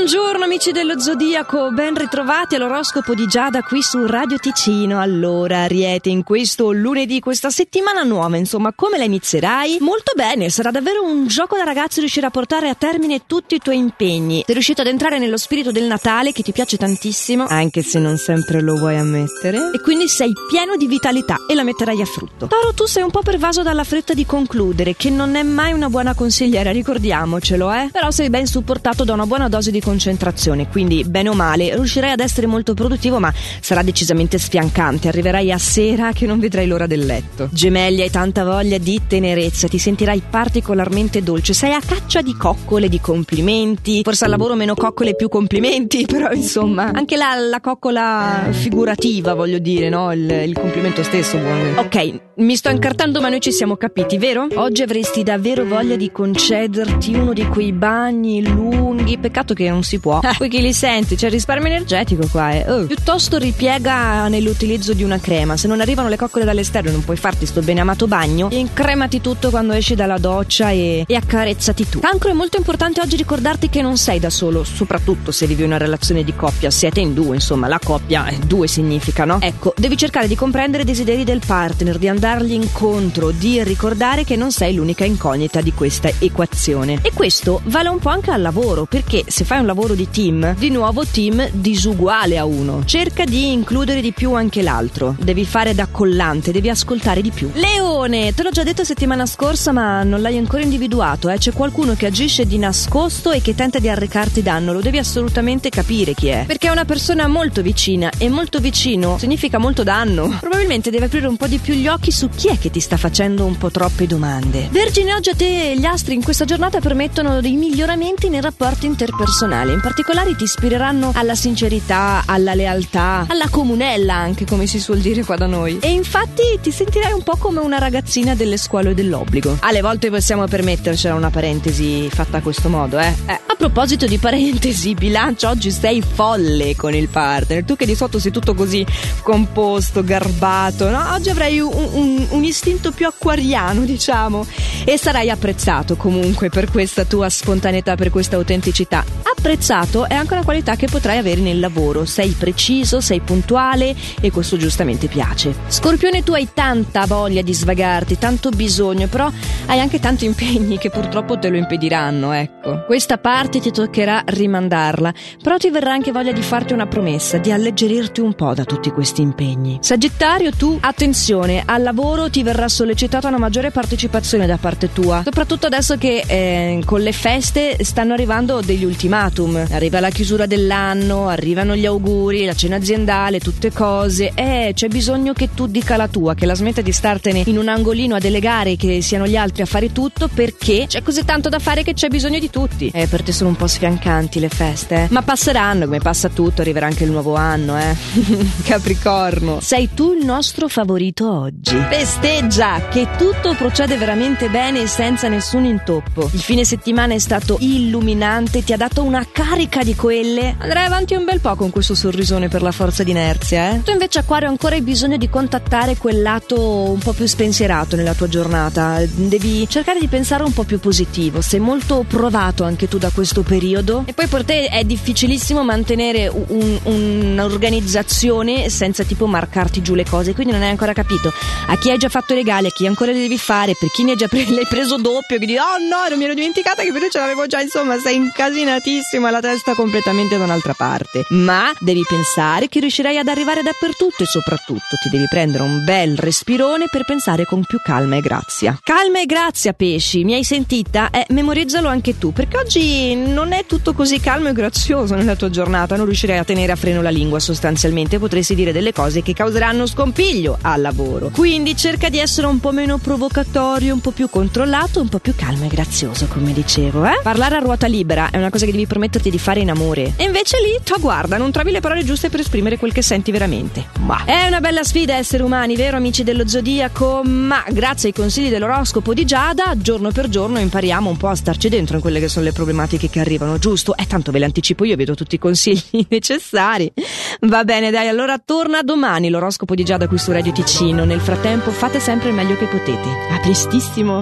Buongiorno amici dello Zodiaco, ben ritrovati all'oroscopo di Giada qui su Radio Ticino. Allora, Ariete, in questo lunedì, questa settimana nuova, insomma, come la inizierai? Molto bene, sarà davvero un gioco da ragazzi riuscire a portare a termine tutti i tuoi impegni. Sei riuscito ad entrare nello spirito del Natale che ti piace tantissimo, anche se non sempre lo vuoi ammettere, e quindi sei pieno di vitalità e la metterai a frutto. Toro, tu sei un po' pervaso dalla fretta di concludere, che non è mai una buona consigliera, ricordiamocelo, eh? Però sei ben supportato da una buona dose di concentrazione, quindi bene o male riuscirai ad essere molto produttivo, ma sarà decisamente sfiancante. Arriverai a sera che non vedrai l'ora del letto. Gemelli, hai tanta voglia di tenerezza, ti sentirai particolarmente dolce. Sei a caccia di coccole, di complimenti. Forse al lavoro meno coccole e più complimenti, però insomma, anche la, la coccola figurativa, voglio dire, no? Il, il complimento stesso. Buone. Ok, mi sto incartando, ma noi ci siamo capiti, vero? Oggi avresti davvero voglia di concederti uno di quei bagni lunghi. Peccato che che non si può. Eh, poi chi li senti? C'è il risparmio energetico qua. Eh. Oh. Piuttosto ripiega nell'utilizzo di una crema. Se non arrivano le coccole dall'esterno e non puoi farti sto bene amato bagno, incremati tutto quando esci dalla doccia e, e accarezzati tu. Cancro è molto importante oggi ricordarti che non sei da solo, soprattutto se vivi una relazione di coppia. Siete in due, insomma, la coppia è due significa, no? Ecco, devi cercare di comprendere i desideri del partner, di andargli incontro, di ricordare che non sei l'unica incognita di questa equazione. E questo vale un po' anche al lavoro, perché se fai un lavoro di team, di nuovo team disuguale a uno. Cerca di includere di più anche l'altro. Devi fare da collante, devi ascoltare di più. Leone, te l'ho già detto settimana scorsa, ma non l'hai ancora individuato, eh? C'è qualcuno che agisce di nascosto e che tenta di arrecarti danno, lo devi assolutamente capire chi è. Perché è una persona molto vicina e molto vicino significa molto danno. Probabilmente devi aprire un po' di più gli occhi su chi è che ti sta facendo un po' troppe domande. Vergine, oggi a te gli astri in questa giornata permettono dei miglioramenti nei rapporti interpersonali personale. In particolare ti ispireranno alla sincerità, alla lealtà, alla comunella anche come si suol dire qua da noi. E infatti ti sentirai un po' come una ragazzina delle scuole dell'obbligo. Alle volte possiamo permettercela una parentesi fatta a questo modo, eh. eh a proposito di parentesi, bilancio, oggi sei folle con il partner. Tu che di sotto sei tutto così composto, garbato, no? Oggi avrai un, un, un istinto più acquariano, diciamo. E sarai apprezzato comunque per questa tua spontaneità, per questa autenticità apprezzato è anche una qualità che potrai avere nel lavoro. Sei preciso, sei puntuale e questo giustamente piace. Scorpione, tu hai tanta voglia di svagarti, tanto bisogno, però hai anche tanti impegni che purtroppo te lo impediranno, ecco. Questa parte ti toccherà rimandarla, però ti verrà anche voglia di farti una promessa, di alleggerirti un po' da tutti questi impegni. Sagittario, tu, attenzione, al lavoro ti verrà sollecitata una maggiore partecipazione da parte tua, soprattutto adesso che eh, con le feste stanno arrivando degli ultimati ultimatum. Arriva la chiusura dell'anno, arrivano gli auguri, la cena aziendale, tutte cose. Eh, c'è bisogno che tu dica la tua, che la smetta di startene in un angolino a delegare che siano gli altri a fare tutto perché c'è così tanto da fare che c'è bisogno di tutti. Eh, per te sono un po' sfiancanti le feste, eh? Ma passeranno, come passa tutto, arriverà anche il nuovo anno, eh. Capricorno. Sei tu il nostro favorito oggi. Festeggia che tutto procede veramente bene e senza nessun intoppo. Il fine settimana è stato illuminante, ti ha dato una carica di quelle, andrai avanti un bel po' con questo sorrisone per la forza d'inerzia, eh? Tu invece, Acquario, ancora hai bisogno di contattare quel lato un po' più spensierato nella tua giornata. Devi cercare di pensare un po' più positivo. Sei molto provato anche tu da questo periodo. E poi per te è difficilissimo mantenere un, un'organizzazione senza tipo marcarti giù le cose. Quindi non hai ancora capito a chi hai già fatto i regali, a chi ancora li devi fare, per chi ne hai già pre- preso doppio, che dici, oh no, non mi ero dimenticata che per ce l'avevo già, insomma, sei incasinatissimo e la testa completamente da un'altra parte. Ma devi pensare che riuscirai ad arrivare dappertutto e soprattutto ti devi prendere un bel respirone per pensare con più calma e grazia. Calma e grazia, pesci, mi hai sentita? Eh, memorizzalo anche tu, perché oggi non è tutto così calmo e grazioso nella tua giornata, non riuscirai a tenere a freno la lingua sostanzialmente, potresti dire delle cose che causeranno scompiglio al lavoro. Quindi cerca di essere un po' meno provocatorio, un po' più controllato, un po' più calmo e grazioso, come dicevo, eh? Parlare a ruota libera è una cosa che devi permetterti di fare in amore. E invece lì, tu guarda, non trovi le parole giuste per esprimere quel che senti veramente. Ma è una bella sfida essere umani, vero amici dello zodiaco? Ma grazie ai consigli dell'oroscopo di Giada, giorno per giorno impariamo un po' a starci dentro in quelle che sono le problematiche che arrivano, giusto? E tanto ve le anticipo io, vedo tutti i consigli necessari. Va bene, dai, allora torna domani l'oroscopo di Giada qui su Radio Ticino. Nel frattempo fate sempre il meglio che potete. A prestissimo!